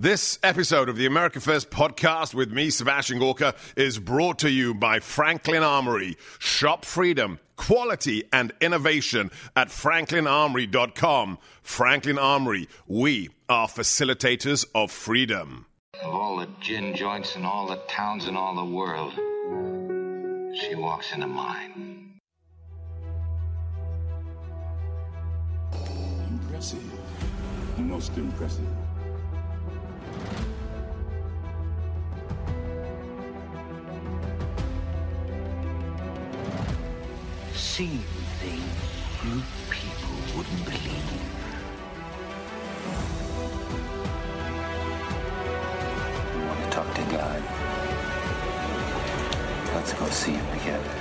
This episode of the America First podcast with me, Sebastian Gorka, is brought to you by Franklin Armory. Shop freedom, quality, and innovation at franklinarmory.com. Franklin Armory, we are facilitators of freedom. Of all the gin joints in all the towns in all the world, she walks into mine. Impressive. Most impressive. Seeing things you people wouldn't believe. You want to talk to God? Let's go see him together.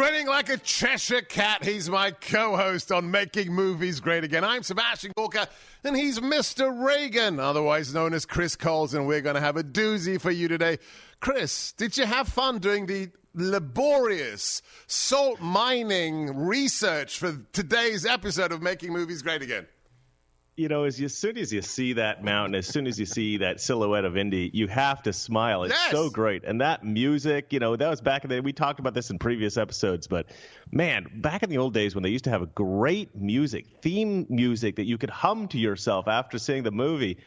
Grinning like a Cheshire cat. He's my co host on Making Movies Great Again. I'm Sebastian Gorka, and he's Mr. Reagan, otherwise known as Chris Coles, and we're going to have a doozy for you today. Chris, did you have fun doing the laborious salt mining research for today's episode of Making Movies Great Again? You know, as, you, as soon as you see that mountain, as soon as you see that silhouette of Indy, you have to smile. It's Yes! so great. And that music, you know, that was back in the day. we talked about this in previous episodes, but man, back in the old days when they used to have a great music, theme music that you could hum to yourself after seeing the movie,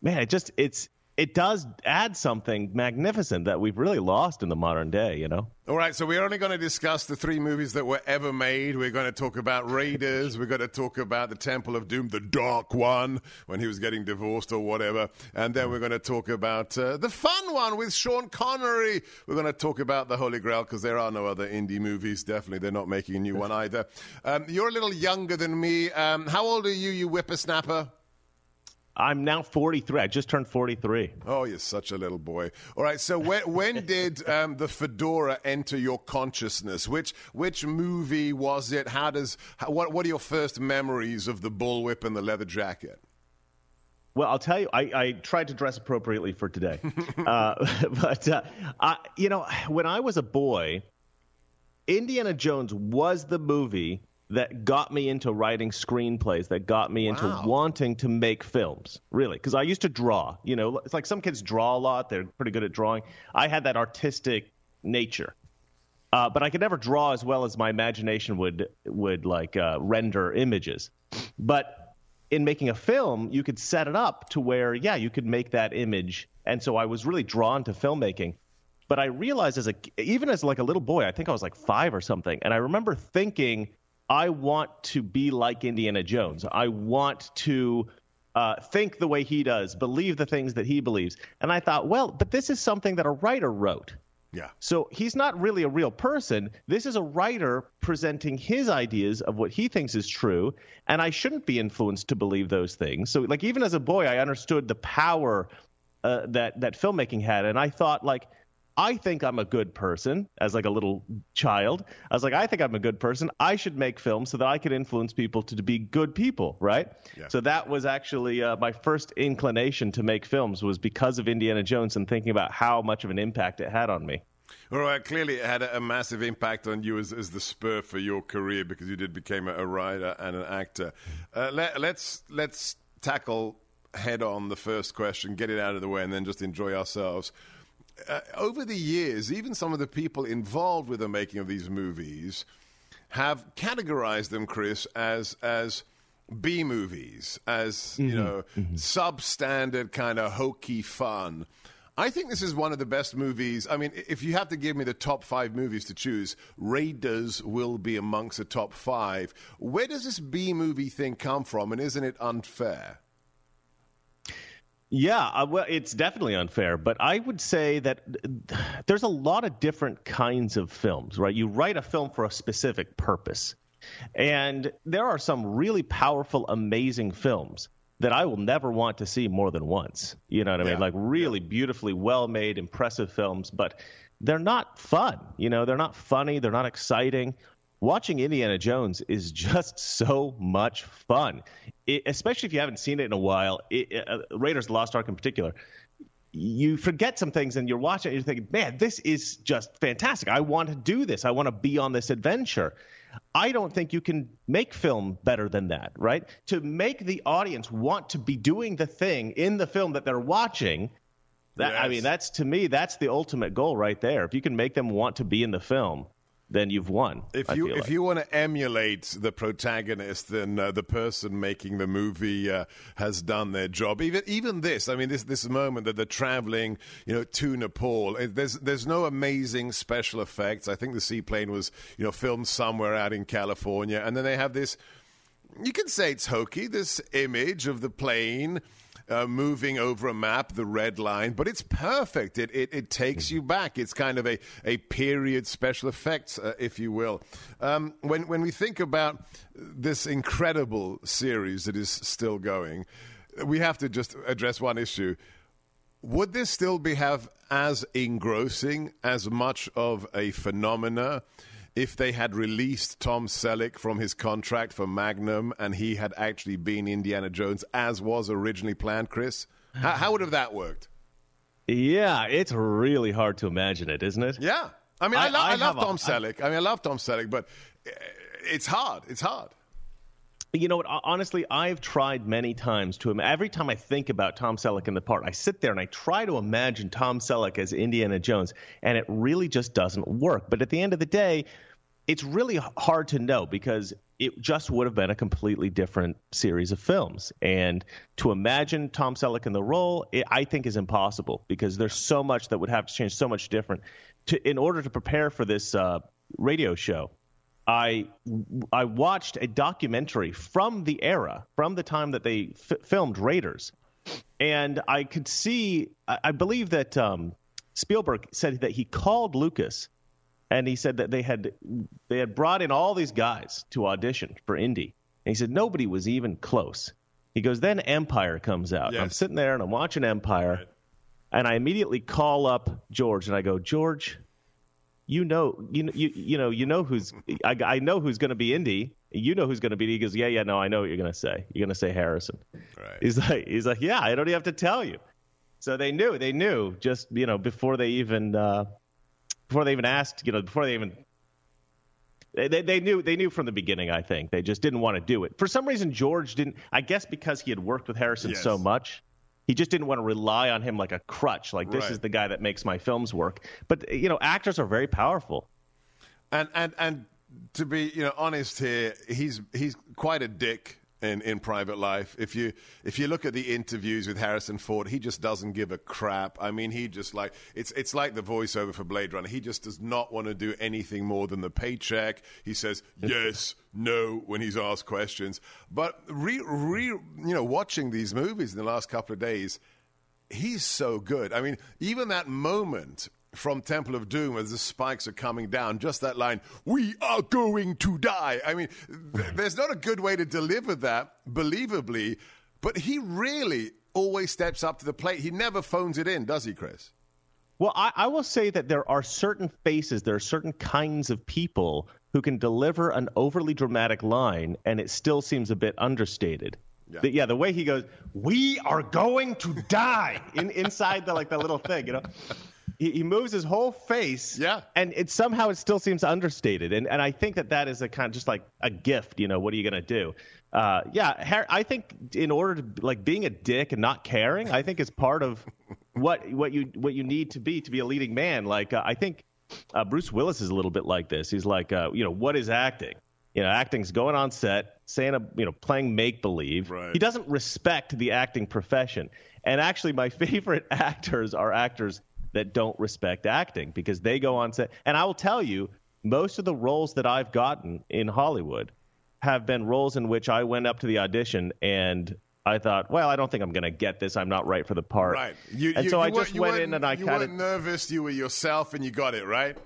man, it just it's it does add something magnificent that we've really lost in the modern day, you know. All right, so we're only going to discuss the three movies that were ever made. We're going to talk about Raiders. We're going to talk about the Temple of Doom, the dark one, when he was getting divorced or whatever. And then we're going to talk about uh, the fun one with Sean Connery. We're going to talk about the Holy Grail because there are no other Indy movies. Definitely, they're not making a new one either. Um, you're a little younger than me. Um, how old are you, you whippersnapper? I'm now 43. I just turned 43. Oh, you're such a little boy. All right. So when when did um, the fedora enter your consciousness? Which which movie was it? How does how, what what are your first memories of the bullwhip and the leather jacket? Well, I'll tell you, I, I tried to dress appropriately for today. uh, but, uh, I, you know, when I was a boy, Indiana Jones was the movie that got me into writing screenplays, that got me into Wow. wanting to make films, really. Because I used to draw. You know, it's like some kids draw a lot, they're pretty good at drawing. I had that artistic nature. Uh, but I could never draw as well as my imagination would would like uh, render images. But in making a film, you could set it up to where, yeah, you could make that image. And so I was really drawn to filmmaking. But I realized as a even as like a little boy, I think I was like five or something, and I remember thinking, I want to be like Indiana Jones. I want to uh, think the way he does, believe the things that he believes. And I thought, well, but this is something that a writer wrote. Yeah. So he's not really a real person. This is a writer presenting his ideas of what he thinks is true, and I shouldn't be influenced to believe those things. So, like, even as a boy, I understood the power uh, that that filmmaking had, and I thought, like, I think I'm a good person as like a little child. I was like, I think I'm a good person. I should make films so that I could influence people to, to be good people, right? Yeah. So that was actually uh, my first inclination to make films was because of Indiana Jones and thinking about how much of an impact it had on me. All right. Clearly, it had a, massive impact on you as, as the spur for your career because you did become a, a writer and an actor. Uh, let, let's let's tackle head on the first question, get it out of the way, and then just enjoy ourselves. Uh, over the years, even some of the people involved with the making of these movies have categorized them, Chris, as as B movies, as mm-hmm. you know, mm-hmm. substandard kind of hokey fun. I think this is one of the best movies. I mean, if you have to give me the top five movies to choose, Raiders will be amongst the top five. Where does this B movie thing come from, and isn't it unfair? Yeah, uh, well, it's definitely unfair, but I would say that there's a lot of different kinds of films, right? You write a film for a specific purpose. And there are some really powerful, amazing films that I will never want to see more than once. You know what I yeah. mean? Like really beautifully well made, impressive films, but they're not fun. You know, they're not funny, they're not exciting. Watching Indiana Jones is just so much fun, it, especially if you haven't seen it in a while. It, uh, Raiders of the Lost Ark in particular, you forget some things and you're watching and you're thinking, man, this is just fantastic. I want to do this. I want to be on this adventure. I don't think you can make film better than that, right? To make the audience want to be doing the thing in the film that they're watching. That, yes. I mean, that's to me, that's the ultimate goal right there. If you can make them want to be in the film, then you've won. If you if like. you want to emulate the protagonist, then uh, the person making the movie uh, has done their job. Even even this, I mean, this this moment that they're traveling, you know, to Nepal. It, there's there's no amazing special effects. I think the seaplane was you know filmed somewhere out in California, and then they have this. You can say it's hokey. This image of the plane uh, moving over a map, the red line, but it's perfect. It, it, it takes you back. It's kind of a, a period special effects, uh, if you will. Um, when, when we think about this incredible series that is still going, we have to just address one issue. Would this still be have as engrossing as much of a phenomena if they had released Tom Selleck from his contract for Magnum and he had actually been Indiana Jones as was originally planned, Chris? How, how would have that worked? Yeah, it's really hard to imagine it, isn't it? Yeah. I mean, I, I, lo- I, I love Tom a, Selleck. I, mean, I love Tom Selleck, but eh, it's hard. It's hard. You know what? Honestly, I've tried many times to. Every time I think about Tom Selleck in the part, I sit there and I try to imagine Tom Selleck as Indiana Jones, and it really just doesn't work. But at the end of the day, it's really hard to know because it just would have been a completely different series of films. And to imagine Tom Selleck in the role, it, I think is impossible because there's so much that would have to change, so much different. To, in order to prepare for this uh, radio show, I I watched a documentary from the era, from the time that they f- filmed Raiders, and I could see. I, I believe that um, Spielberg said that he called Lucas and he said that they had they had brought in all these guys to audition for Indy, and he said nobody was even close. He goes, then Empire comes out. Yes. I'm sitting there and I'm watching Empire, right. and I immediately call up George and I go, George, you know, you you you know, you know who's I, I know who's going to be Indy. You know who's going to be. He goes, yeah, yeah, no, I know what you're going to say. You're going to say Harrison. Right. He's like, he's like, yeah, I don't even have to tell you. So they knew, they knew just you know before they even uh, before they even asked, you know, before they even they, they knew they knew from the beginning. I think they just didn't want to do it. For some reason, George didn't. I guess because he had worked with Harrison yes. so much, he just didn't want to rely on him like a crutch. Like this right. is the guy that makes my films work. But you know, actors are very powerful. And and and to be you know honest here, he's he's quite a dick in, in private life. If you if you look at the interviews with Harrison Ford, he just doesn't give a crap. I mean, he just like it's it's like the voiceover for Blade Runner. He just does not want to do anything more than the paycheck. He says yes, no when he's asked questions. But re, re you know, watching these movies in the last couple of days, he's so good. I mean, even that moment from Temple of Doom as the spikes are coming down. Just that line, "We are going to die." I mean, th- there's not a good way to deliver that believably, but he really always steps up to the plate. He never phones it in, does he, Chris? Well, I, I will say that there are certain faces, there are certain kinds of people who can deliver an overly dramatic line, and it still seems a bit understated. Yeah. The, yeah, the way he goes, "We are going to die," in, inside the like the little thing, you know. He, he moves his whole face. Yeah. And it somehow it still seems understated. And and I think that that is a kind of just like a gift. You know, what are you gonna do? Uh, yeah, I think in order to like being a dick and not caring, I think is part of what what you what you need to be to be a leading man. Like uh, I think uh, Bruce Willis is a little bit like this. He's like, uh, you know, what is acting? You know, acting's going on set, saying a, you know, playing make believe. Right. He doesn't respect the acting profession. And actually, my favorite actors are actors that don't respect acting because they go on set. And I will tell you, most of the roles that I've gotten in Hollywood have been roles in which I went up to the audition and I thought, well, I don't think I'm going to get this. I'm not right for the part. Right. You, and you, so you I just went in and I you kind weren't of nervous. You were yourself, and you got it right.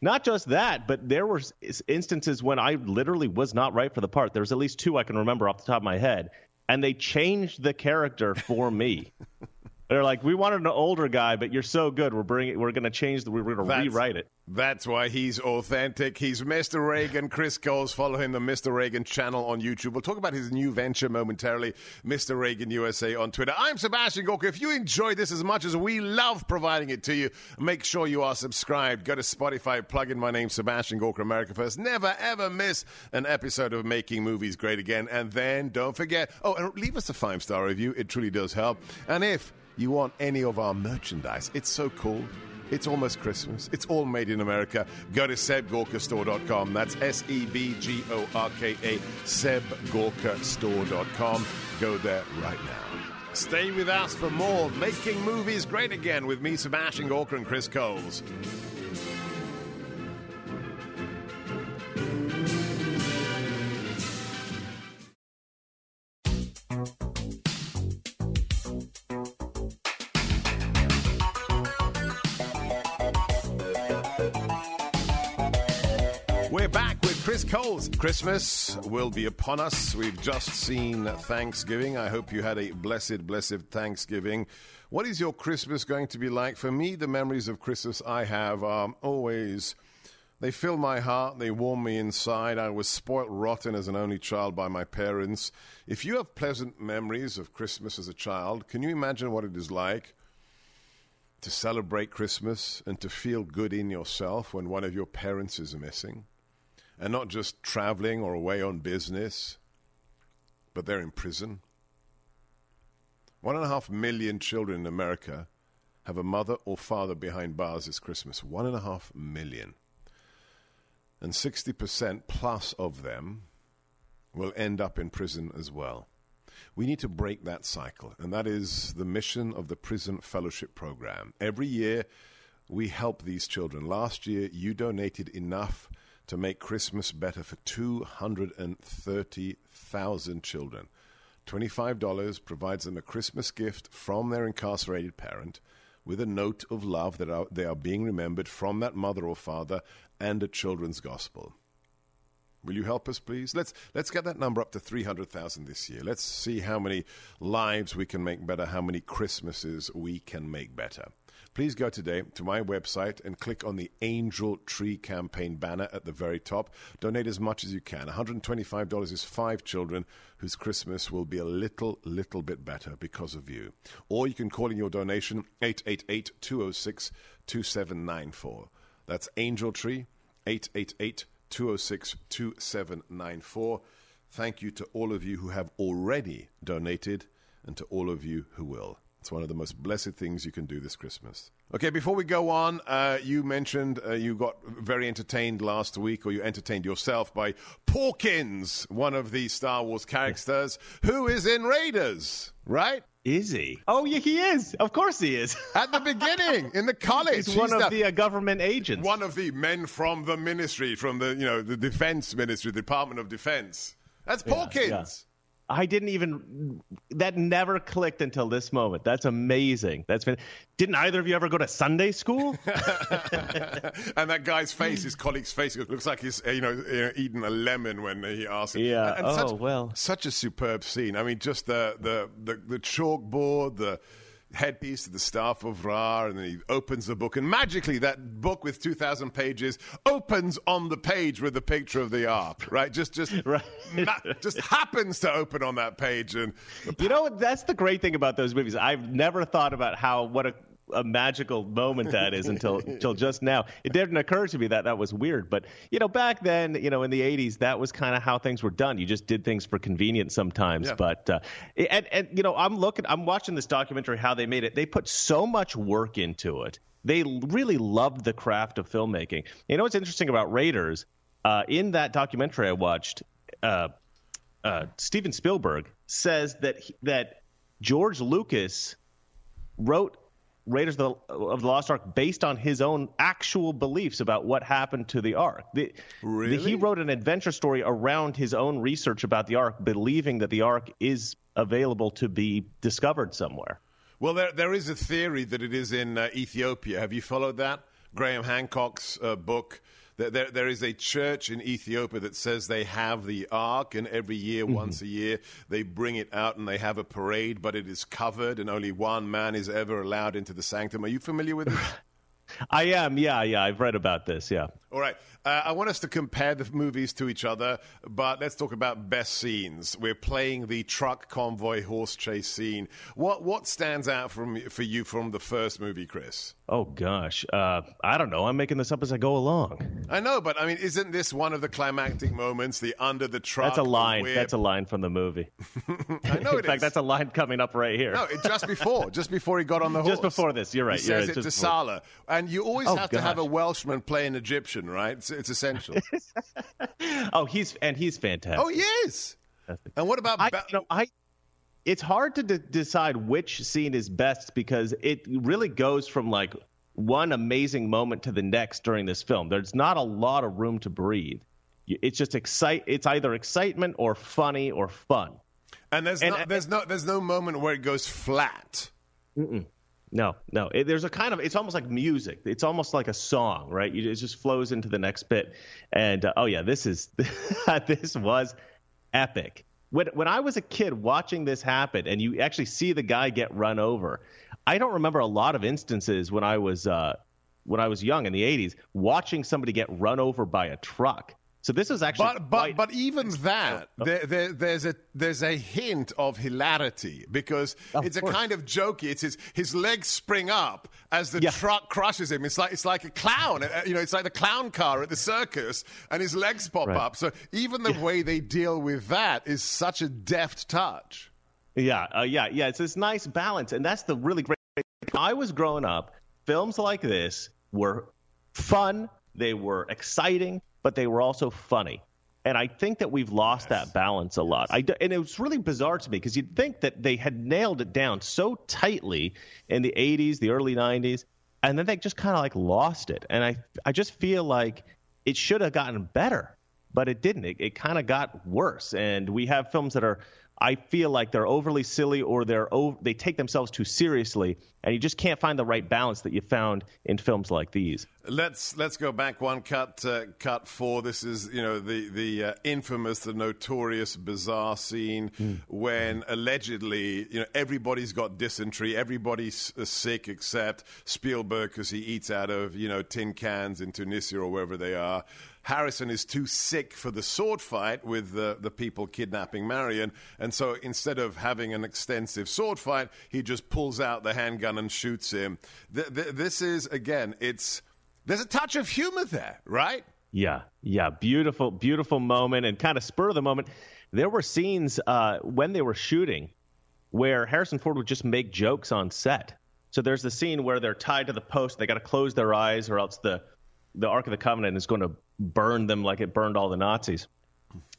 not just that, but there were instances when I literally was not right for the part. There was at least two I can remember off the top of my head, and they changed the character for me. They're like, we wanted an older guy, but you're so good. We're bringing. We're going to change the. We're going to rewrite it. That's why he's authentic. He's Mr. Reagan. Chris Coles. Follow him, the Mr. Reagan channel on YouTube. We'll talk about his new venture momentarily, Mr. Reagan USA on Twitter. I'm Sebastian Gorka. If you enjoy this as much as we love providing it to you, make sure you are subscribed. Go to Spotify, plug in my name, Sebastian Gorka, America First. Never, ever miss an episode of Making Movies Great Again. And then don't forget, oh, and leave us a five star review. It truly does help. And if you want any of our merchandise, it's so cool. It's almost Christmas. It's all made in America. Go to sebgorkastore.com. That's S E B G O R K A, sebgorkastore.com. Go there right now. Stay with us for more Making Movies Great Again with me, Sebastian Gorka, and Chris Coles. Coles. Christmas will be upon us. We've just seen Thanksgiving. I hope you had a blessed, blessed Thanksgiving. What is your Christmas going to be like? For me, the memories of Christmas I have are always. They fill my heart, they warm me inside. I was spoilt rotten as an only child by my parents. If you have pleasant memories of Christmas as a child, can you imagine what it is like to celebrate Christmas and to feel good in yourself when one of your parents is missing? And not just traveling or away on business, but they're in prison. One and a half million children in America have a mother or father behind bars this Christmas. One and a half million. And 60% plus of them will end up in prison as well. We need to break that cycle, and that is the mission of the Prison Fellowship Program. Every year, we help these children. Last year, you donated enough to make Christmas better for 230,000 children. $25 provides them a Christmas gift from their incarcerated parent with a note of love that are, they are being remembered from that mother or father and a children's gospel. Will you help us, please? Let's let's get that number up to three hundred thousand this year. Let's see how many lives we can make better, how many Christmases we can make better. Please go today to my website and click on the Angel Tree Campaign banner at the very top. Donate as much as you can. $125 is five children whose Christmas will be a little, little bit better because of you. Or you can call in your donation 888 206 2794. That's Angel Tree 888 206 2794. Thank you to all of you who have already donated and to all of you who will. It's one of the most blessed things you can do this Christmas. Okay, before we go on, uh, you mentioned uh, you got very entertained last week, or you entertained yourself by Porkins, one of the Star Wars characters, who is in Raiders, right? Is he? Oh, yeah, he is. Of course he is. At the beginning, in the college. He's one of the uh, government agents. one of the men from the ministry, from the you know the defense ministry, the Department of Defense. That's Porkins. yeah. I didn't even that never clicked until this moment. That's amazing. That's been didn't either of you ever go to Sunday school? and that guy's face, his colleague's face, looks like he's you know uh, eating a lemon when he asks. him. Yeah. And, and Oh, such, well. such a superb scene. I mean, just the the the, the chalkboard, the headpiece to the staff of Ra, and then he opens the book, and magically that book with two thousand pages opens on the page with the picture of the ark. Right? Just just Right. ma- just happens to open on that page, and You know, that's the great thing about those movies. I've never thought about how what a a magical moment that is until until just now. It didn't occur to me that that was weird, but you know, back then, you know, in the '80s, that was kind of how things were done. You just did things for convenience sometimes. Yeah. But uh, and and you know, I'm looking, I'm watching this documentary how they made it. They put so much work into it. They really loved the craft of filmmaking. You know what's interesting about Raiders? Uh, in that documentary I watched, uh, uh, Steven Spielberg says that he, that George Lucas wrote Raiders of the, of the Lost Ark based on his own actual beliefs about what happened to the Ark. The, Really? the- he wrote an adventure story around his own research about the Ark, believing that the Ark is available to be discovered somewhere. Well, there there is a theory that it is in uh, Ethiopia. Have you followed that? Graham Hancock's uh, book. There, there, is a church in Ethiopia that says they have the ark, and every year, Mm-hmm. once a year, they bring it out and they have a parade, but it is covered, and only one man is ever allowed into the sanctum. Are you familiar with this? I am, yeah, yeah. I've read about this, yeah. All right. Uh, I want us to compare the movies to each other, but let's talk about best scenes. We're playing the truck convoy horse chase scene. What what stands out from for you from the first movie, Chris? Oh gosh, uh, I don't know. I'm making this up as I go along. I know, but I mean, isn't this one of the climactic moments? The under the truck. That's a line. That's a line from the movie. I know In fact, is. that's a line coming up right here. No, it, just before, just before he got on the horse. Just before this, you're right, He you're says right, it to before. Sallah, and you always Oh, have to have a. Welshman play an Egyptian, right? It's, it's essential. Oh, he's and he's fantastic. oh, yes. And what about? I, Ba- you know, I. It's hard to de- decide which scene is best because it really goes from like one amazing moment to the next during this film. There's not a lot of room to breathe. It's just excite. It's either excitement or funny or fun. and there's and- no, there's no there's no moment where it goes flat. No, no. It, there's a kind of. It's almost like music. It's almost like a song, right? You, it just flows into the next bit. And uh, oh yeah, this is this was epic. When when I was a kid watching this happen, and you actually see the guy get run over, I don't remember a lot of instances when I was uh, when I was young in the '80s watching somebody get run over by a truck. So this is actually But but but even that, there, there, there's a there's a hint of hilarity because Of it's a kind of jokey. It's his his legs spring up as the Yeah. truck crushes him. It's like it's like a clown. uh, You know, it's like the clown car at the circus, and his legs pop Right. up. So even the way they deal with that is such a deft touch. Yeah, uh, yeah, yeah. It's this nice balance, and that's the really great. I was growing up, films like this were fun, they were exciting, but they were also funny. And I think that we've lost that balance a lot. I and it was really bizarre to me because you'd think that they had nailed it down so tightly in the 80s, the early 90s, and then they just kind of like lost it. And I, I just feel like it should have gotten better, but it didn't. It, it kind of got worse. And we have films that are, I feel like they're overly silly or they're o- they take themselves too seriously, and you just can't find the right balance that you found in films like these. Let's let's go back one cut. Uh, cut four. This is you know the the uh, infamous, the notorious, bizarre scene when allegedly you know everybody's got dysentery, everybody's uh, sick except Spielberg because he eats out of you know tin cans in Tunisia or wherever they are. Harrison is too sick for the sword fight with the, the people kidnapping Marion, and so instead of having an extensive sword fight, he just pulls out the handgun and shoots him. Th- th- this is again, it's there's a touch of humor there, right? Yeah, yeah, beautiful, beautiful moment, and kind of spur of the moment. There were scenes uh, when they were shooting where Harrison Ford would just make jokes on set. So there's the scene where they're tied to the post, they got to close their eyes, or else the the Ark of the Covenant is going to burn them like it burned all the Nazis.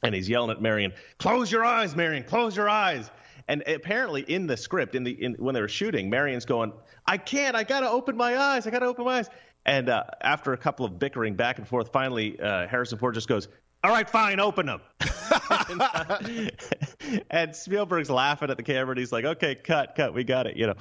And he's yelling at Marion, "Close your eyes, Marion! Close your eyes!" And apparently, in the script, in the in, when they were shooting, Marion's going, "I can't! I got to open my eyes! I got to open my eyes!" And uh, after a couple of bickering back and forth, finally uh, Harrison Ford just goes, "All right, fine, open them." and, uh, and Spielberg's laughing at the camera, and he's like, "Okay, cut, cut, we got it," you know.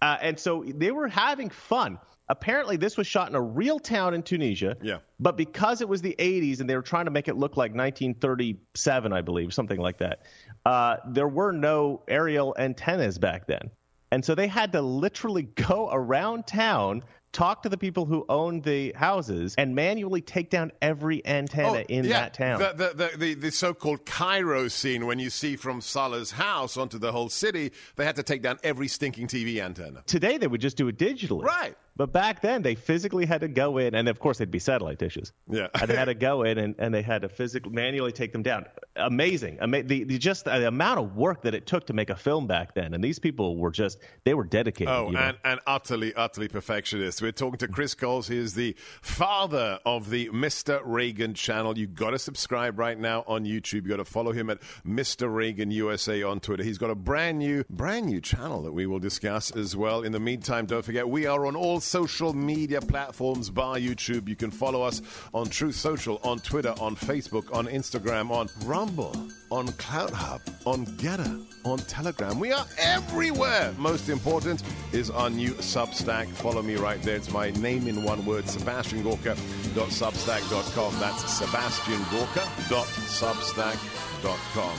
Uh, and so they were having fun. Apparently, this was shot in a real town in Tunisia. Yeah. But because it was the 80s and they were trying to make it look like 1937, I believe, something like that, uh, there were no aerial antennas back then. And so they had to literally go around town talk to the people who own the houses and manually take down every antenna in Oh, yeah, that town. The, the, the, the, the so-called Cairo scene when you see from Sallah's house onto the whole city, they had to take down every stinking TV antenna. Today they would just do it digitally. Right. But back then they physically had to go in, and of course they'd be satellite dishes. Yeah. and they had to go in and, and they had to physically manually take them down. Amazing. Ama- the, the just the amount of work that it took to make a film back then, and these people were just they were dedicated. Oh, you know? and, and utterly, utterly perfectionist. We're talking to Chris Coles. He is the father of the Mr. Reagan channel. you got to subscribe right now on YouTube. you got to follow him at Mr. Reagan USA on Twitter. He's got a brand new, brand new channel that we will discuss as well. In the meantime, don't forget, we are on all social media platforms bar YouTube. You can follow us on Truth Social, on Twitter, on Facebook, on Instagram, on Rumble, on CloutHub, on Gettr, on Telegram. We are everywhere. Most important is our new Substack. Follow me right there. It's my name in one word, Sebastian sebastiangorka.substack.com. That's Sebastian sebastiangorka.substack.com.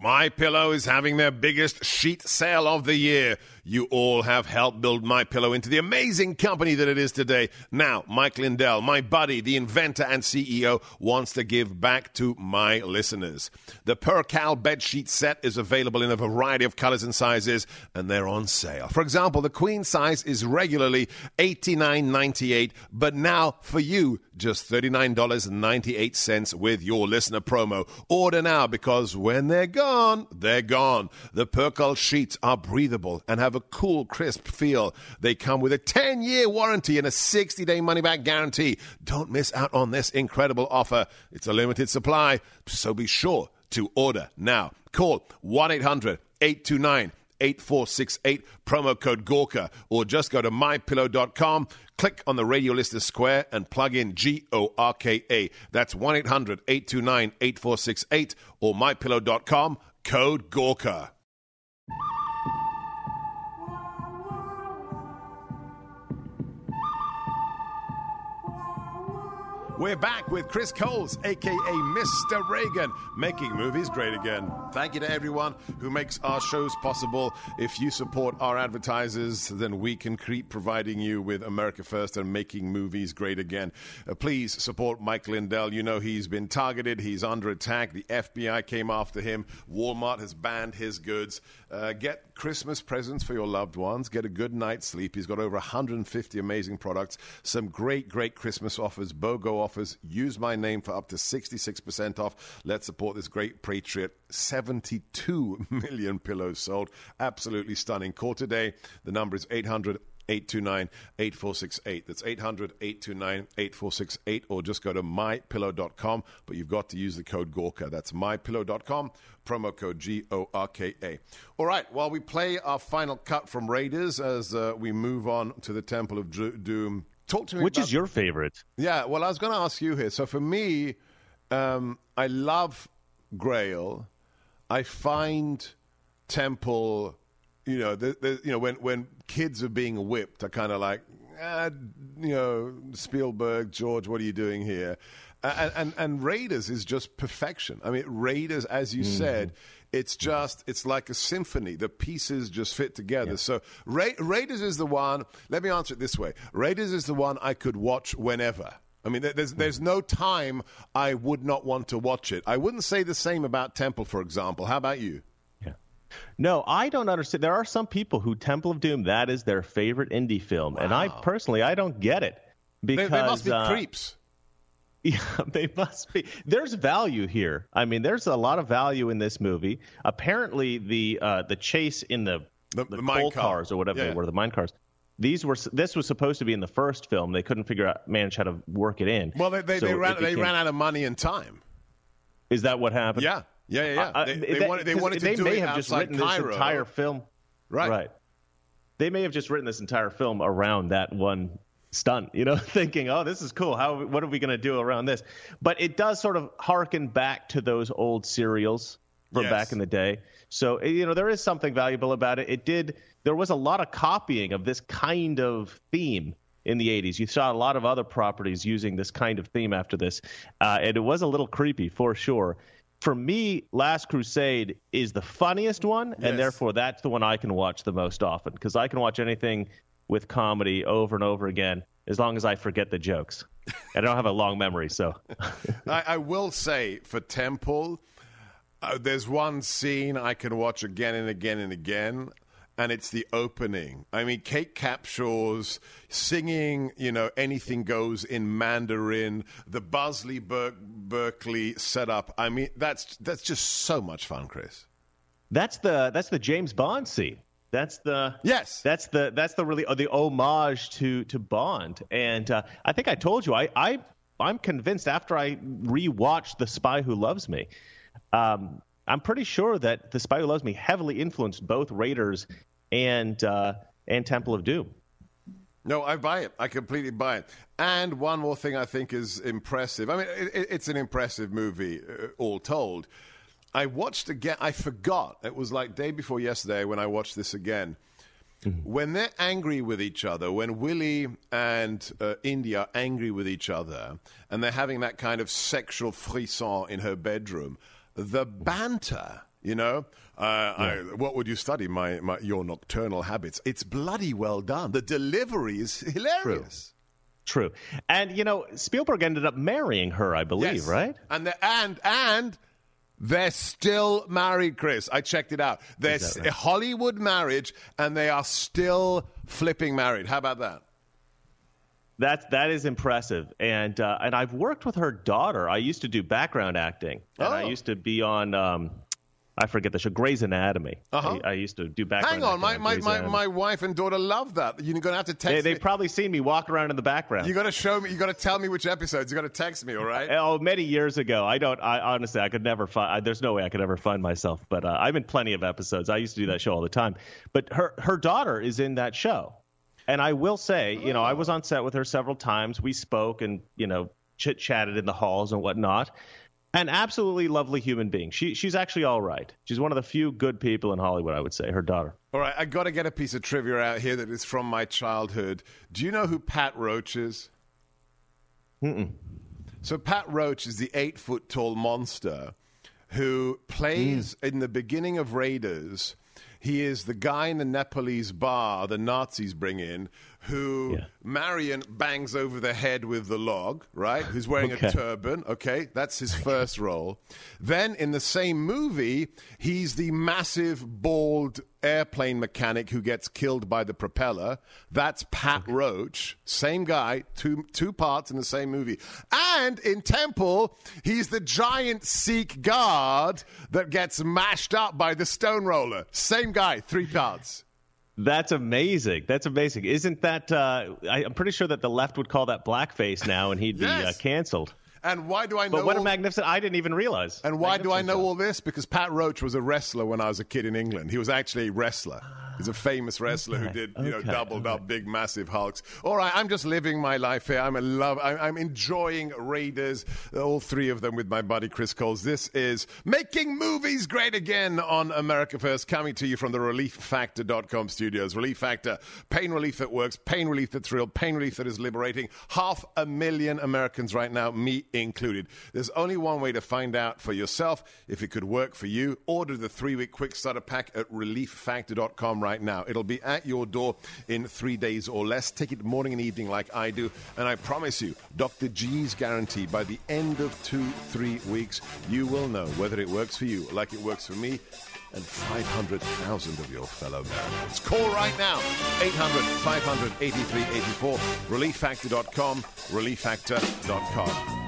My Pillow is having their biggest sheet sale of the year. You all have helped build My Pillow into the amazing company that it is today. Now, Mike Lindell, my buddy, the inventor and CEO, wants to give back to my listeners. The Percale bed sheet set is available in a variety of colors and sizes, and they're on sale. For example, the queen size is regularly $89.98, but now for you, just $39.98 with your listener promo. Order now because when they're gone, they're gone. The Percale sheets are breathable and have a cool, crisp feel. They come with a 10 year warranty and a 60 day money back guarantee. Don't miss out on this incredible offer. It's a limited supply, so be sure to order now. Call 1 800 829 8468, promo code Gorka, or just go to mypillow.com, click on the radio listener square, and plug in G O R K A. That's 1 800 829 8468 or mypillow.com, code Gorka. We're back with Chris Coles, aka Mr. Reagan, making movies great again. Thank you to everyone who makes our shows possible. If you support our advertisers, then we can keep providing you with America First and making movies great again. Uh, please support Mike Lindell. You know he's been targeted, he's under attack. The FBI came after him, Walmart has banned his goods. Uh, get Christmas presents for your loved ones, get a good night's sleep. He's got over 150 amazing products, some great, great Christmas offers, BOGO offers. Use my name for up to 66% off. Let's support this great patriot. 72 million pillows sold. Absolutely stunning. Call today. The number is 800 829 8468. That's 800 829 8468, or just go to mypillow.com. But you've got to use the code Gorka. That's mypillow.com, promo code G O R K A. All right, while we play our final cut from Raiders as uh, we move on to the Temple of Doom, talk to me Which about- is your favorite? yeah, well, I was going to ask you here. So for me, um, I love Grail. I find Temple, you know, the, the, you know, when when kids are being whipped, I kind of like, ah, you know, Spielberg, George, what are you doing here? And, and and Raiders is just perfection. I mean, Raiders, as you said, it's just it's like a symphony. The pieces just fit together. So Ra- Raiders is the one. Let me answer it this way: Raiders is the one I could watch whenever. I mean, there's there's no time I would not want to watch it. I wouldn't say the same about Temple, for example. How about you? Yeah. No, I don't understand. There are some people who Temple of Doom that is their favorite Indy film, and I personally I don't get it They, because they must be uh, creeps. Yeah, they must be. There's value here. I mean, there's a lot of value in this movie. Apparently, the uh, the chase in the The- the, the mine coal car. cars or whatever Yeah. they were, the mine cars. These were this was supposed to be in the first film. They couldn't figure out manage how to work it in. Well, they they, So they ran they ran out of money and time. Is that what happened? Yeah, yeah, yeah. yeah. Uh, they, they wanted they wanted to they do may it have just written Cairo. this entire film. Right. Right. They may have just written this entire film around that one stunt, you know, thinking, "Oh, this is cool. How what are we going to do around this?" But it does sort of harken back to those old serials from Yes. back in the day. So, you know, there is something valuable about it. It did there was a lot of copying of this kind of theme in the 80s. You saw a lot of other properties using this kind of theme after this. Uh, and it was a little creepy for sure. for me, Last Crusade is the funniest one, Yes. and therefore that's the one I can watch the most often because I can watch anything with comedy over and over again as long as I forget the jokes. I don't have a long memory, so I, I will say for Temple, uh, there's one scene I can watch again and again and again, and it's the opening. I mean, Kate Capshaw's singing, you know, anything goes in Mandarin, the Busby Ber- Berkeley setup. I mean, that's that's just so much fun, Chris. that's the that's the James Bond scene. That's the Yes. That's the that's the really uh, the homage to to Bond, and uh, I think I told you I I I'm convinced after I rewatched The Spy Who Loves Me, um, I'm pretty sure that The Spy Who Loves Me heavily influenced both Raiders and uh, and Temple of Doom. No, I buy it. I completely buy it. And one more thing I think is impressive. I mean, it, it- it's an impressive movie, uh, all told. I watched again. I forgot. It was like day before yesterday when I watched this again. When they're angry with each other, when Willie and uh, Indy are angry with each other, and they're having that kind of sexual frisson in her bedroom, the banter, you know, uh, I, what would you study? My, my your nocturnal habits. It's bloody well done. The delivery is hilarious. True, and you know Spielberg ended up marrying her, I believe, Yes. right? And the, and and they're still married, Chris. I checked it out. They're Hollywood marriage, and they are still flipping married. How about that? That that is impressive, and uh, and I've worked with her daughter. I used to do background acting, and I Oh. used to be on um, I forget the show, Grey's Anatomy. Uh-huh. I, I used to do background. Hang on, my, my, my, my wife and daughter love that. You're going to have to They, text they've me. probably seen me walk around in the background. you got to show me. You got to tell me which episodes. You got to text me. All right. Oh, many years ago. I don't. I honestly, I could never find. I, there's no way I could ever find myself. But uh, I'm in plenty of episodes. I used to do that show all the time. But her her daughter is in that show, and I will say, you know, I was on set with her several times. We spoke and you know chit chatted in the halls and whatnot. An absolutely lovely human being. She she's actually all right. She's one of the few good people in Hollywood. I would say her daughter. All right. I got to get a piece of trivia out here that is from my childhood. Do you know who Pat Roach is? So Pat Roach is the eight foot tall monster who plays mm. in the beginning of Raiders. He is the guy in the Nepalese bar the Nazis bring in who Yeah. Marion bangs over the head with the log, right? Who's wearing Okay. a turban, okay? That's his first role. Then in the same movie, he's the massive, bald airplane mechanic who gets killed by the propeller. That's Pat Roach. Same guy, two, two parts in the same movie. And in Temple, he's the giant Sikh guard that gets mashed up by the stone roller. Same guy, three parts. That's amazing. That's amazing. Isn't that? Uh, I, I'm pretty sure that the left would call that blackface now, and he'd be uh, canceled. And why do I know But what a all- magnificent! I didn't even realize. And why do I know all this? Because Pat Roach was a wrestler when I was a kid in England. He was actually a wrestler. He's a famous wrestler who did, you know, doubled okay. up big, massive hulks. All right, I'm just living my life here. I'm a love. I'm, I'm enjoying Raiders, all three of them with my buddy Chris Coles. This is making movies great again on America First, coming to you from the ReliefFactor.com studios. Relief Factor, pain relief that works, pain relief that thrills, pain relief that is liberating. Half a million Americans right now, me included. There's only one way to find out for yourself if it could work for you. Order the three week quick starter pack at relieffactor.com right now. It'll be at your door in three days or less. Take it morning and evening like I do. And I promise you, Dr. G's guarantee by the end of two, three weeks, you will know whether it works for you like it works for me and 500,000 of your fellow Americans. Call right now 800 500 8384 relieffactor.com, relieffactor.com.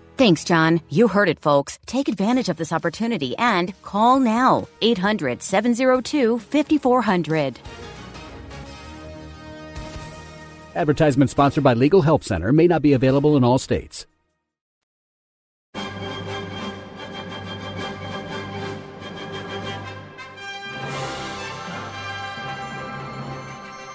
Thanks, John. You heard it, folks. Take advantage of this opportunity and call now 800 702 5400. Advertisement sponsored by Legal Help Center may not be available in all states.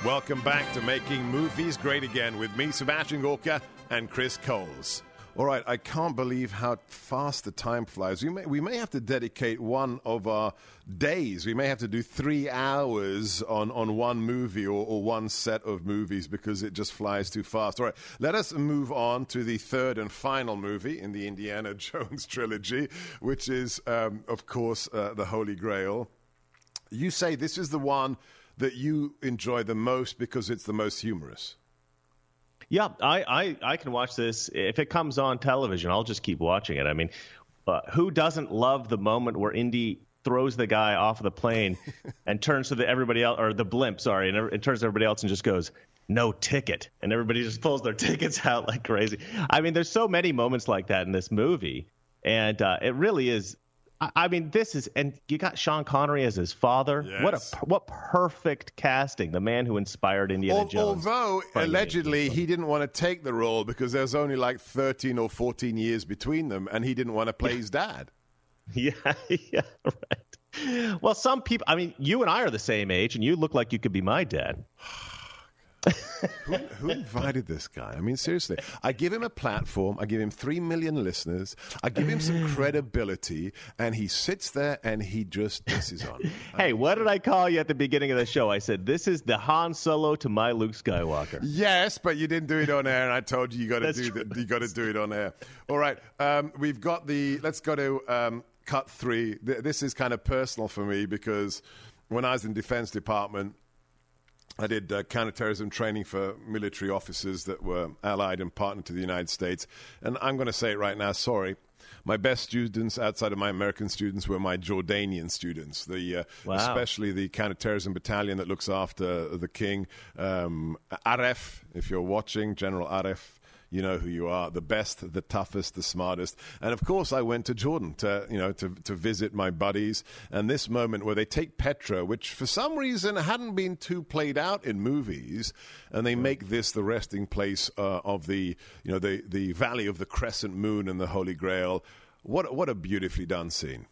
Welcome back to Making Movies Great Again with me, Sebastian Gorka, and Chris Coles. All right, I can't believe how fast the time flies. We may, we may have to dedicate one of our days. We may have to do three hours on, on one movie or, or one set of movies because it just flies too fast. All right, let us move on to the third and final movie in the Indiana Jones trilogy, which is, um, of course, uh, The Holy Grail. You say this is the one that you enjoy the most because it's the most humorous. Yeah, I, I, I can watch this. If it comes on television, I'll just keep watching it. I mean, uh, who doesn't love the moment where Indy throws the guy off of the plane and turns to the everybody else, or the blimp, sorry, and, and turns to everybody else and just goes, no ticket. And everybody just pulls their tickets out like crazy. I mean, there's so many moments like that in this movie. And uh, it really is I mean, this is, and you got Sean Connery as his father. Yes. What a what perfect casting! The man who inspired Indiana Al- Jones. Although allegedly he didn't want to take the role because there's only like 13 or 14 years between them, and he didn't want to play his dad. yeah, yeah, right. Well, some people. I mean, you and I are the same age, and you look like you could be my dad. who, who invited this guy? I mean, seriously. I give him a platform. I give him three million listeners. I give him some credibility, and he sits there and he just pisses on. me. Hey, what did I call you at the beginning of the show? I said this is the Han Solo to my Luke Skywalker. Yes, but you didn't do it on air, and I told you you got to do true. the, you got to do it on air. All right, um, we've got the. Let's go to um, cut three. This is kind of personal for me because when I was in Defense Department, I did uh, counterterrorism training for military officers that were allied and partnered to the United States. And I'm going to say it right now. Sorry. My best students outside of my American students were my Jordanian students, the uh, Wow. especially the counterterrorism battalion that looks after the king, um, Aref. If you're watching, General Aref, you know who you are. The best, the toughest, the smartest. And of course, I went to Jordan to you know to to visit my buddies. And this moment where they take Petra, which for some reason hadn't been too played out in movies, and they make this the resting place uh, of the you know the the Valley of the Crescent Moon and the Holy Grail. What what a beautifully done scene.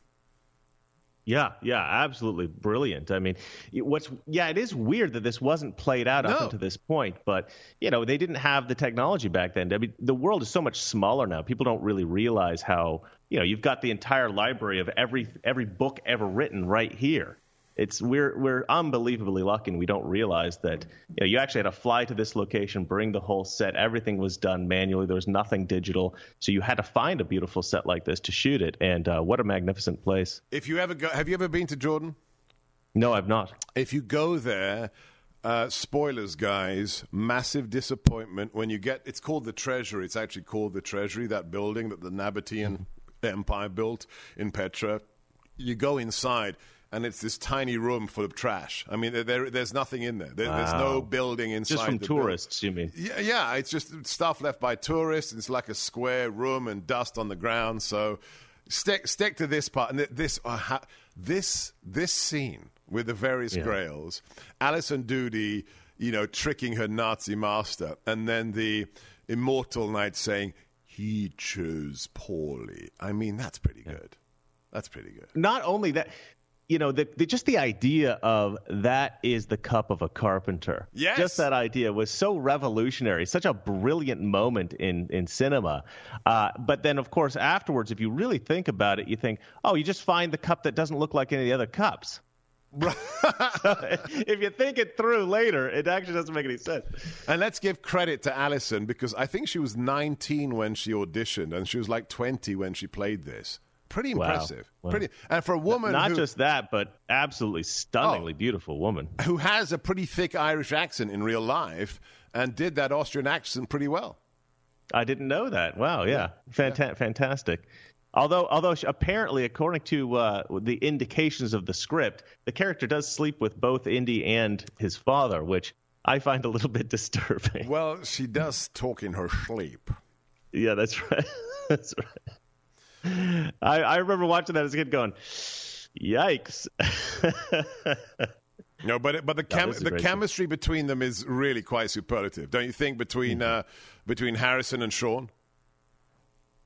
Yeah, yeah, absolutely brilliant. I mean, what's yeah, it is weird that this wasn't played out up No. until this point, but you know, they didn't have the technology back then. I mean, the world is so much smaller now. People don't really realize how, you know, you've got the entire library of every every book ever written right here. It's we're we're unbelievably lucky and we don't realize that you know you actually had to fly to this location, bring the whole set. Everything was done manually. There was nothing digital, so you had to find a beautiful set like this to shoot it. And uh, what a magnificent place! If you ever go, have you ever been to Jordan? No, I've not. If you go there, uh, spoilers, guys, massive disappointment when you get. It's called the Treasury. It's actually called the Treasury. That building that the Nabatean Empire built in Petra. You go inside. And it's this tiny room full of trash. I mean, there, there, there's nothing in there. there There's no building inside. Just from the building. tourists, you mean? Yeah, yeah, it's just stuff left by tourists. It's like a square room and dust on the ground. So stick stick to this part and this uh, ha- this this scene with the various Yeah. grails. Alison Doody, you know, tricking her Nazi master, and then the immortal knight saying he chose poorly. I mean, that's pretty good. That's pretty good. Not only that, you know, the, the, just the idea of that is the cup of a carpenter. Yes. Just that idea was so revolutionary, such a brilliant moment in, in cinema. Uh, but then, of course, afterwards, if you really think about it, you think, oh, you just find the cup that doesn't look like any of the other cups. if you think it through later, it actually doesn't make any sense. And let's give credit to Alison because I think she was 19 when she auditioned, and she was like 20 when she played this. Pretty impressive. Wow. Pretty, and for a woman Not who, just that, but absolutely stunningly Oh. beautiful woman. who has a pretty thick Irish accent in real life and did that Austrian accent pretty well. I didn't know that. Wow, yeah, Fanta- fantastic. Although, although she, apparently, according to uh, the indications of the script, the character does sleep with both Indy and his father, which I find a little bit disturbing. Well, she does talk in her sleep. Yeah, that's right. that's right. I, I remember watching that as a kid, going, "Yikes!" no, but but the chem- the chemistry between them is really quite superlative, don't you think? Between mm-hmm. uh, between Harrison and Sean.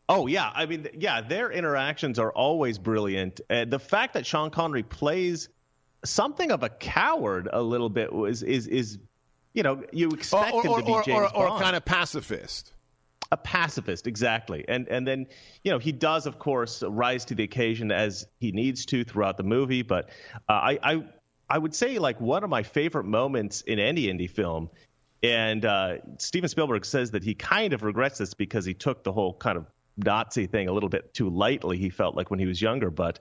Oh yeah, I mean, yeah, their interactions are always brilliant. Uh, the fact that Sean Connery plays something of a coward a little bit was is is you know you expect or, or, him to be or, James or, Bond. or kind of pacifist. A pacifist, exactly, and and then you know he does, of course, rise to the occasion as he needs to throughout the movie. But uh, I, I I would say like one of my favorite moments in any Indy film and uh, Steven Spielberg says that he kind of regrets this because he took the whole kind of Nazi thing a little bit too lightly, he felt like when he was younger. But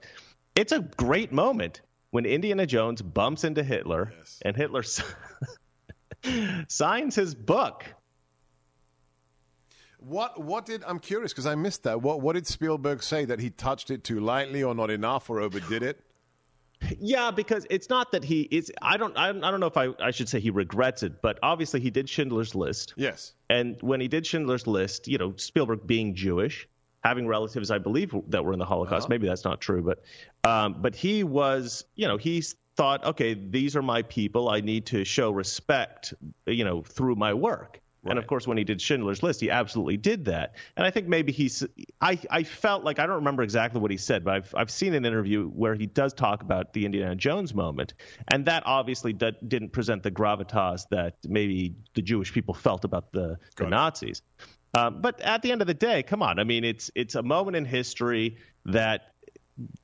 it's a great moment when Indiana Jones bumps into Hitler yes. and Hitler signs his book. What what did I'm curious because I missed that. What what did Spielberg say that he touched it too lightly or not enough or overdid it? Yeah, because it's not that he is. I don't. I, don't know if I, I should say he regrets it, but obviously he did Schindler's List. Yes. And when he did Schindler's List, you know, Spielberg being Jewish, having relatives, I believe, that were in the Holocaust. Uh-huh. Maybe that's not true, but um, but he was, you know, he thought, okay, these are my people. I need to show respect, you know, through my work. Right. And of course, when he did Schindler's List, he absolutely did that. And I think maybe he's. I I felt like I don't remember exactly what he said, but I've I've seen an interview where he does talk about the Indiana Jones moment, and that obviously d- didn't present the gravitas that maybe the Jewish people felt about the, the Nazis. Um, but at the end of the day, come on. I mean, it's it's a moment in history that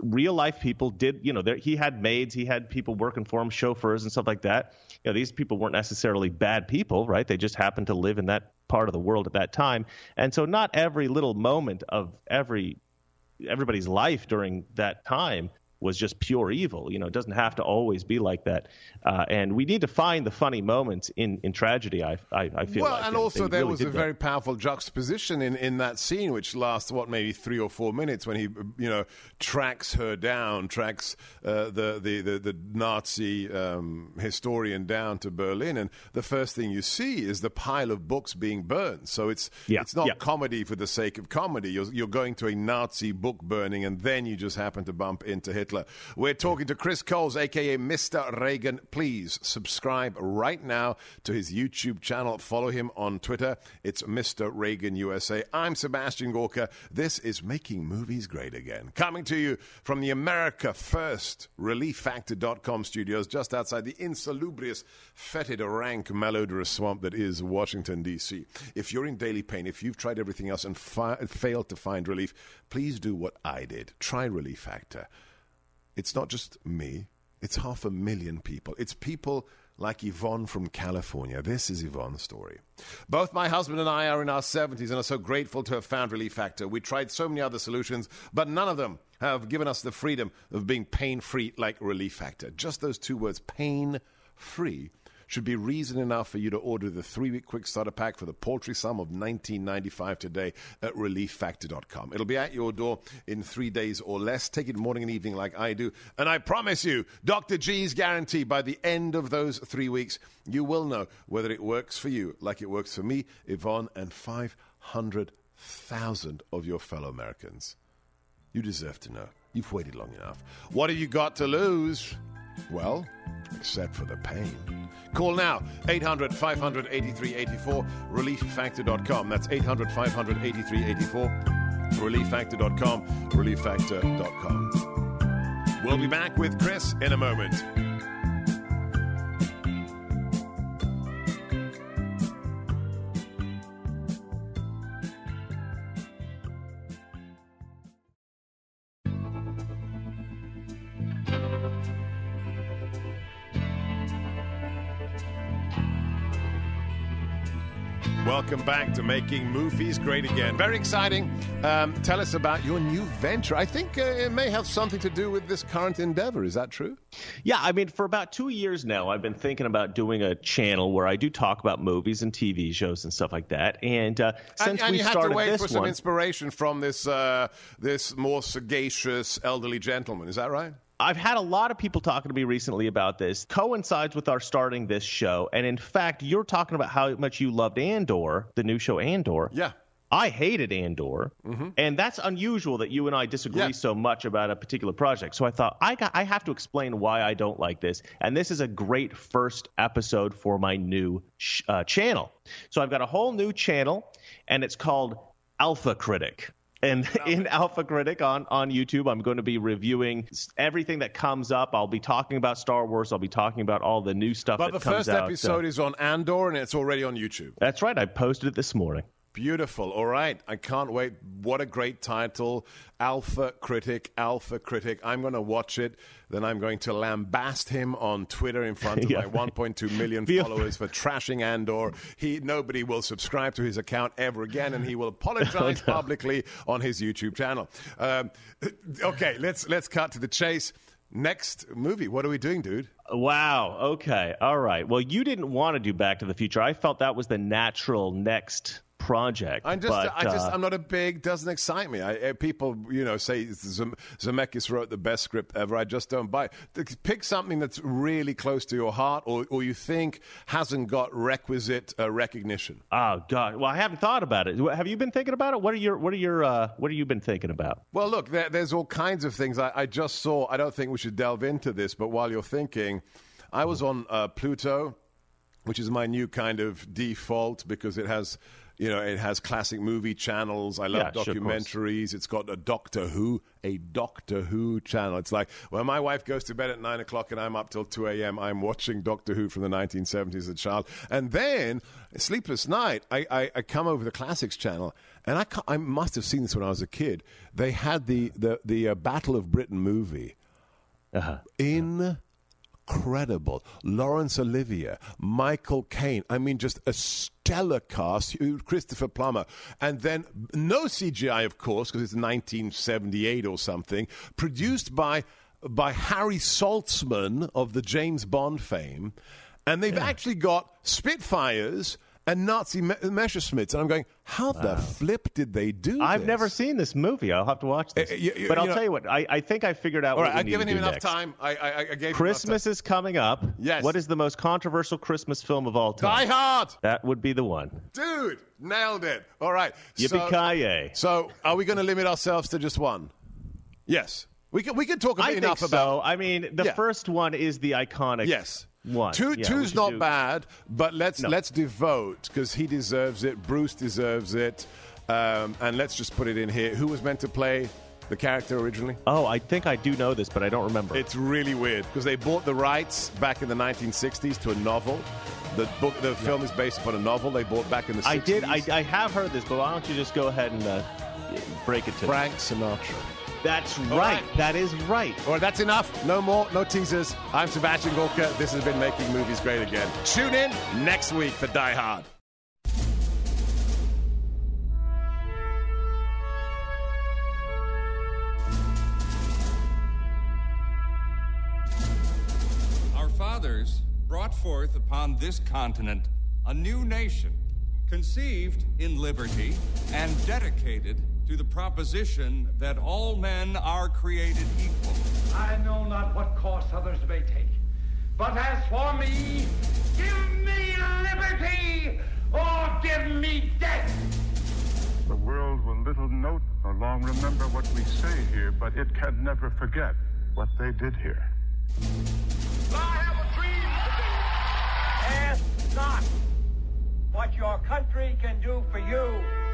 real life people did. You know, there, he had maids, he had people working for him, chauffeurs and stuff like that you know, these people weren't necessarily bad people, right? They just happened to live in that part of the world at that time. And so not every little moment of every everybody's life during that time was just pure evil. You know, it doesn't have to always be like that. Uh, and we need to find the funny moments in, in tragedy. I I, I feel like well, like. and also there really was a that. very powerful juxtaposition in, in that scene, which lasts what maybe three or four minutes, when he you know tracks her down, tracks uh, the, the, the the Nazi um, historian down to Berlin, and the first thing you see is the pile of books being burned. So it's yeah. it's not yeah. comedy for the sake of comedy. You're, you're going to a Nazi book burning, and then you just happen to bump into Hitler. We're talking to Chris Coles, aka Mr. Reagan. Please subscribe right now to his YouTube channel. Follow him on Twitter. It's Mr. Reagan USA. I'm Sebastian Gorka. This is Making Movies Great Again. Coming to you from the America First Relief ReliefFactor.com studios just outside the insalubrious, fetid, rank, malodorous swamp that is Washington, D.C. If you're in daily pain, if you've tried everything else and fi- failed to find relief, please do what I did. Try Relief Factor. It's not just me, it's half a million people. It's people like Yvonne from California. This is Yvonne's story. Both my husband and I are in our 70s and are so grateful to have found Relief Factor. We tried so many other solutions, but none of them have given us the freedom of being pain free like Relief Factor. Just those two words, pain free should be reason enough for you to order the three week quick starter pack for the paltry sum of $19.95 today at relieffactor.com. It'll be at your door in three days or less. Take it morning and evening like I do. And I promise you, Dr. G's guarantee by the end of those three weeks, you will know whether it works for you like it works for me, Yvonne, and 500,000 of your fellow Americans. You deserve to know. You've waited long enough. What have you got to lose? Well, except for the pain. Call now 800 500 8384 relieffactor.com. That's 800 500 8384 relieffactor.com relieffactor.com. We'll be back with Chris in a moment. Welcome back to Making Movies Great Again. Very exciting. Um, tell us about your new venture. I think uh, it may have something to do with this current endeavor. Is that true? Yeah, I mean, for about two years now, I've been thinking about doing a channel where I do talk about movies and TV shows and stuff like that. And uh, since and, and we you had to wait this for some one, inspiration from this uh, this more sagacious elderly gentleman. Is that right? I've had a lot of people talking to me recently about this. Coincides with our starting this show, and in fact, you're talking about how much you loved Andor, the new show Andor. Yeah. I hated Andor, and that's unusual that you and I disagree Yeah. so much about a particular project. So I thought I got I have to explain why I don't like this, and this is a great first episode for my new sh- uh, channel. So I've got a whole new channel, and it's called Alpha Critic. And in Alpha Critic on, on YouTube, I'm going to be reviewing everything that comes up. I'll be talking about Star Wars. I'll be talking about all the new stuff But the first out. episode Uh, is on Andor, and it's already on YouTube. that's right. I posted it this morning. Beautiful. All right. I can't wait. What a great title. Alpha Critic, Alpha Critic. I'm going to watch it. Then I'm going to lambast him on Twitter in front of Yeah. my 1.2 million followers for trashing Andor. He Nobody will subscribe to his account ever again, and he will apologize publicly on his YouTube channel. Um, okay, let's, let's cut to the chase. Next movie. What are we doing, dude? Wow. Okay. All right. Well, you didn't want to do Back to the Future. I felt that was the natural next project. I'm just, but, I just, uh, I'm not a big. Doesn't excite me. I, uh, people, you know, say Zem- Zemeckis wrote the best script ever. I just don't buy. it. Pick something that's really close to your heart, or, or you think hasn't got requisite uh, recognition. Oh God. Well, I haven't thought about it. Have you been thinking about it? What are your What are your uh, What have you been thinking about? Well, look, there, there's all kinds of things. I, I just saw. I don't think we should delve into this, but while you're thinking, I was on uh, Pluto, which is my new kind of default because it has. You know, it has classic movie channels. I love Yeah, sure, documentaries. it's got a Doctor Who, a Doctor Who channel. It's like when my wife goes to bed at nine o'clock and I'm up till two a.m. I'm watching Doctor Who from the 1970s as a child, and then Sleepless Night. I, I, I come over the Classics channel, and I, I must have seen this when I was a kid. They had the the the uh, Battle of Britain movie. Uh-huh. Incredible. Laurence Olivier, Michael Caine. I mean, just a stellar cast. Christopher Plummer. And then no CGI, of course, because it's 1978 or something. Produced by, by Harry Saltzman of the James Bond fame. And they've actually got Spitfires and Nazi me- Messerschmitts. And I'm going, how the flip did they do I've this? never seen this movie. I'll have to watch this. Uh, you- you- but I'll know- tell you what. I, I think I figured out All what we I've need given him enough next. time. I, I, I gave Christmas is coming up. Yes. What is the most controversial Christmas film of all time? Die Hard. That would be the one. Dude, nailed it. All right. Yippee-ki-yay. So, so are we going to limit ourselves to just one? Yes. We can, we can talk a bit I think enough so. about. I mean, the Yeah. first one is the iconic. Yes. One. Two, Yeah, two's not do- bad, but let's No. let's devote because he deserves it. Bruce deserves it, um, and let's just put it in here. Who was meant to play the character originally? Oh, I think I do know this, but I don't remember. It's really weird because they bought the rights back in the 1960s to a novel. The book, the film is based upon a novel they bought back in the 60s. I did. I, I have heard this, but why don't you just go ahead and uh, break it to me? Frank Sinatra. That's All right. right. That is right. All right, that's enough. No more, no teasers. I'm Sebastian Gorka. This has been Making Movies Great Again. Tune in next week for Die Hard. Our fathers brought forth upon this continent a new nation, conceived in liberty and dedicated to the proposition that all men are created equal. I know not what course others may take, but as for me, give me liberty or give me death. The world will little note nor long remember what we say here, but it can never forget what they did here. I have a dream today. Ask not what your country can do for you.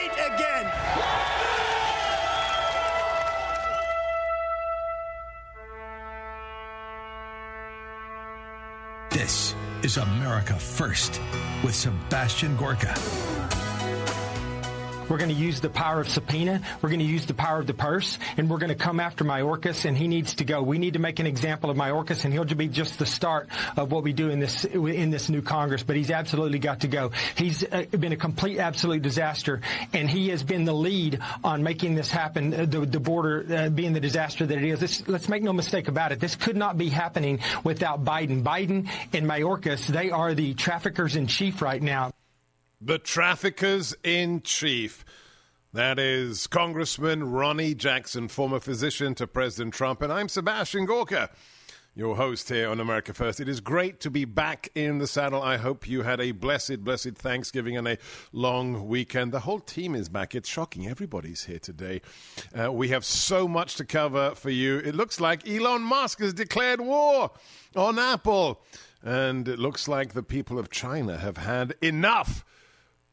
This is America First with Sebastian Gorka. We're going to use the power of subpoena. We're going to use the power of the purse, and we're going to come after Mayorkas, and he needs to go. We need to make an example of Mayorkas, and he'll be just the start of what we do in this in this new Congress. But he's absolutely got to go. He's been a complete, absolute disaster, and he has been the lead on making this happen. Uh, the, the border uh, being the disaster that it is. This, let's make no mistake about it. This could not be happening without Biden. Biden and Mayorkas, they are the traffickers in chief right now. The traffickers in chief. That is Congressman Ronny Jackson, former physician to President Trump, and I'm Sebastian Gorka your host here on America First. It is great to be back in the saddle. I hope you had a blessed, blessed Thanksgiving and a long weekend. The whole team is back. It's shocking. Everybody's here today. Uh, we have so much to cover for you. It looks like Elon Musk has declared war on Apple. And it looks like the people of China have had enough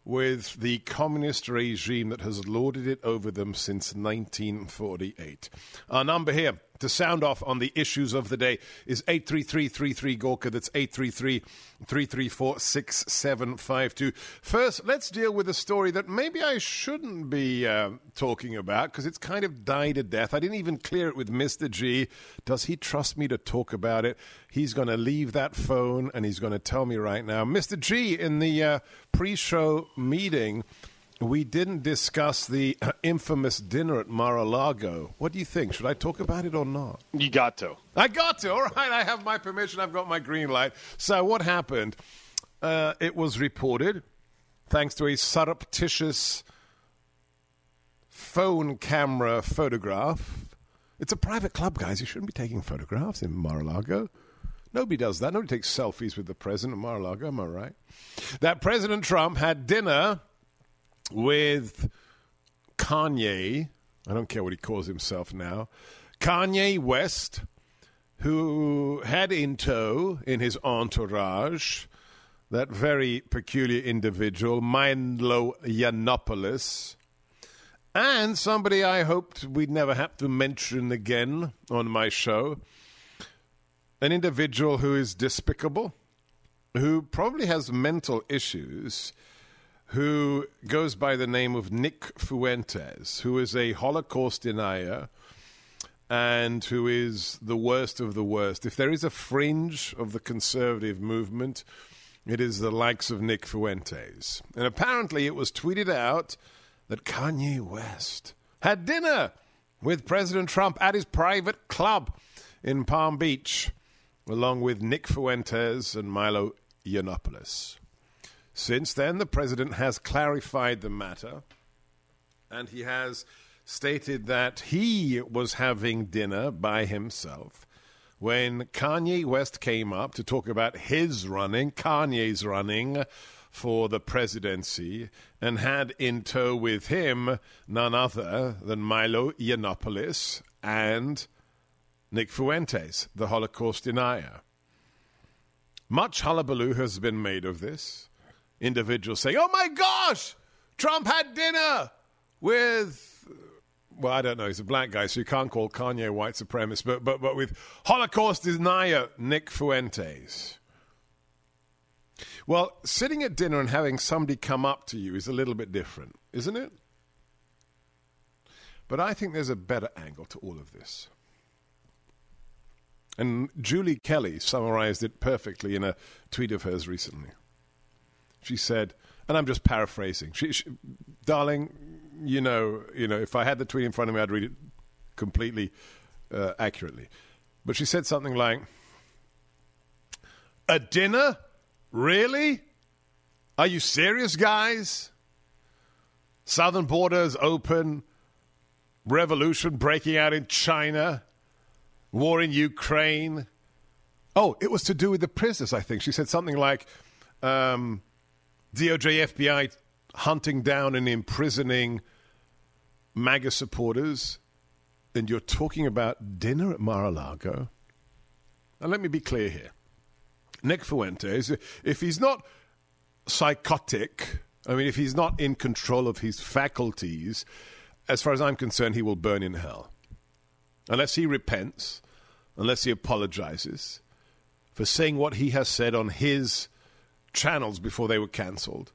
with the communist regime that has lorded it over them since 1948. Our number here to sound off on the issues of the day is 833 Gorka. That's 833 334 6752. First, let's deal with a story that maybe I shouldn't be uh, talking about because it's kind of died a death. I didn't even clear it with Mr. G. Does he trust me to talk about it? He's going to leave that phone and he's going to tell me right now. Mr. G, in the uh, pre show meeting, we didn't discuss the infamous dinner at Mar-a-Lago. What do you think? Should I talk about it or not? You got to. I got to. All right, I have my permission. I've got my green light. So what happened? Uh, it was reported, thanks to a surreptitious phone camera photograph. It's a private club, guys. You shouldn't be taking photographs in Mar-a-Lago. Nobody does that. Nobody takes selfies with the president of Mar-a-Lago. Am I right? That President Trump had dinner with Kanye. I don't care what he calls himself now. Kanye West, who had in tow in his entourage that very peculiar individual, Milo Yiannopoulos, and somebody I hoped we'd never have to mention again on my show. An individual who is despicable, who probably has mental issues who goes by the name of Nick Fuentes, who is a Holocaust denier and who is the worst of the worst. If there is a fringe of the conservative movement, it is the likes of Nick Fuentes. And apparently, it was tweeted out that Kanye West had dinner with President Trump at his private club in Palm Beach, along with Nick Fuentes and Milo Yiannopoulos. Since then, the president has clarified the matter and he has stated that he was having dinner by himself when Kanye West came up to talk about his running, Kanye's running for the presidency, and had in tow with him none other than Milo Yiannopoulos and Nick Fuentes, the Holocaust denier. Much hullabaloo has been made of this individuals saying, "Oh my gosh, Trump had dinner with." Well, I don't know. He's a black guy, so you can't call Kanye white supremacist. But but but with Holocaust denier Nick Fuentes. Well, sitting at dinner and having somebody come up to you is a little bit different, isn't it? But I think there's a better angle to all of this. And Julie Kelly summarized it perfectly in a tweet of hers recently. She said, and I'm just paraphrasing. She, she, darling, you know, you know, if I had the tweet in front of me, I'd read it completely uh, accurately. But she said something like, "A dinner, really? Are you serious, guys? Southern borders open, revolution breaking out in China, war in Ukraine." Oh, it was to do with the prisoners. I think she said something like. Um, DOJ, FBI hunting down and imprisoning MAGA supporters, and you're talking about dinner at Mar a Lago? Now, let me be clear here. Nick Fuentes, if he's not psychotic, I mean, if he's not in control of his faculties, as far as I'm concerned, he will burn in hell. Unless he repents, unless he apologizes for saying what he has said on his channels before they were cancelled,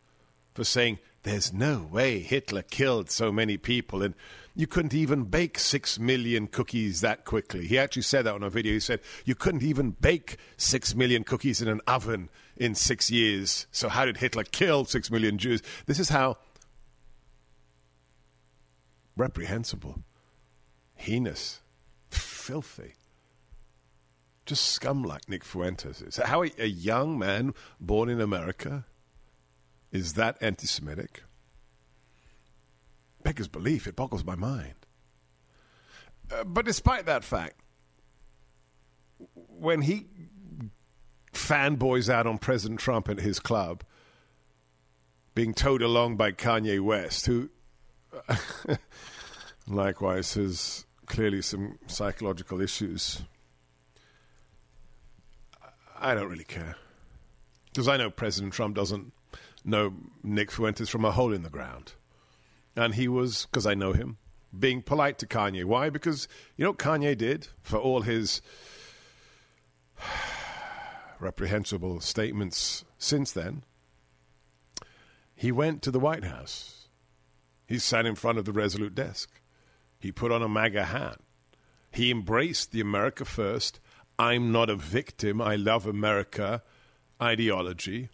for saying there's no way Hitler killed so many people and you couldn't even bake six million cookies that quickly. He actually said that on a video. He said you couldn't even bake six million cookies in an oven in six years. So how did Hitler kill six million Jews? This is how reprehensible, heinous, filthy, just scum like Nick Fuentes is. How a, a young man born in America is that anti Semitic? Beggars belief, it boggles my mind. Uh, but despite that fact, when he fanboys out on President Trump at his club, being towed along by Kanye West, who likewise has clearly some psychological issues. I don't really care. Because I know President Trump doesn't know Nick Fuentes from a hole in the ground. And he was, because I know him, being polite to Kanye. Why? Because you know what Kanye did for all his reprehensible statements since then? He went to the White House. He sat in front of the Resolute desk. He put on a MAGA hat. He embraced the America First, I'm not a victim, I love America ideology.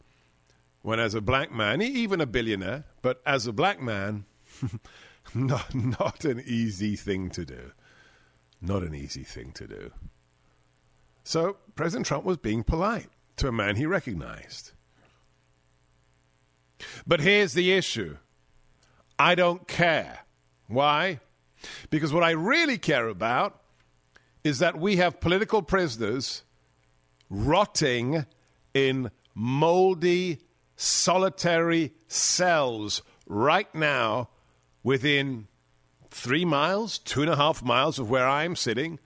When, as a black man, even a billionaire, but as a black man, not, not an easy thing to do. Not an easy thing to do. So, President Trump was being polite to a man he recognized. But here's the issue I don't care. Why? Because what I really care about is that we have political prisoners rotting in moldy, solitary cells right now within three miles, two and a half miles of where I'm sitting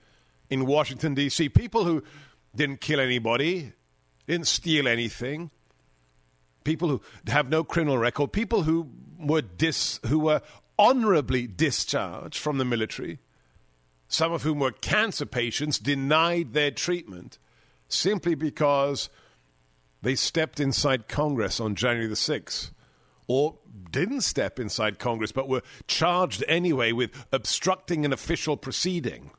in Washington, D.C. People who didn't kill anybody, didn't steal anything, people who have no criminal record, people who were dis, who were honorably discharged from the military, some of whom were cancer patients, denied their treatment simply because they stepped inside Congress on January the 6th or didn't step inside Congress but were charged anyway with obstructing an official proceeding.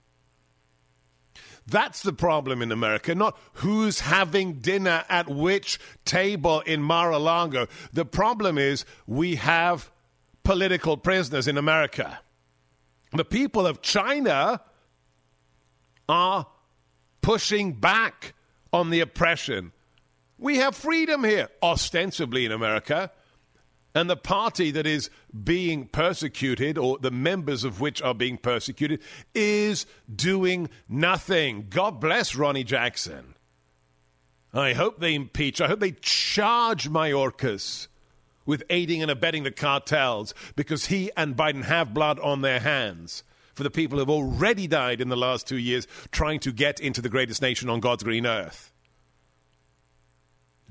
That's the problem in America, not who's having dinner at which table in Mar a Lago. The problem is we have political prisoners in America. The people of China are pushing back on the oppression. We have freedom here, ostensibly in America. And the party that is being persecuted, or the members of which are being persecuted, is doing nothing. God bless Ronny Jackson. I hope they impeach. I hope they charge Mayorkas with aiding and abetting the cartels because he and Biden have blood on their hands for the people who have already died in the last two years trying to get into the greatest nation on God's green earth.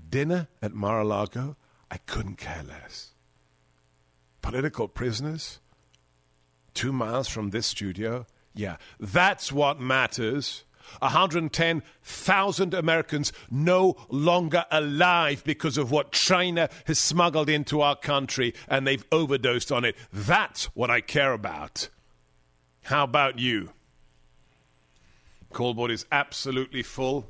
Dinner at Mar a Lago? I couldn't care less political prisoners two miles from this studio? Yeah, that's what matters. 110,000 Americans no longer alive because of what China has smuggled into our country and they've overdosed on it. That's what I care about. How about you? Callboard is absolutely full.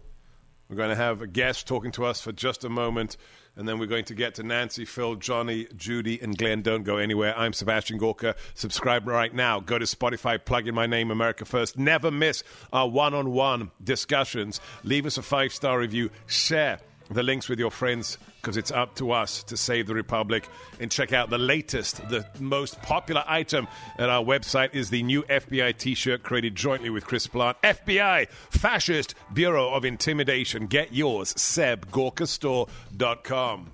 We're going to have a guest talking to us for just a moment. And then we're going to get to Nancy, Phil, Johnny, Judy, and Glenn. Don't go anywhere. I'm Sebastian Gorka. Subscribe right now. Go to Spotify, plug in my name, America First. Never miss our one on one discussions. Leave us a five star review. Share the links with your friends because it's up to us to save the republic and check out the latest the most popular item at our website is the new fbi t-shirt created jointly with chris plante fbi fascist bureau of intimidation. Get yours sebgorkastore.com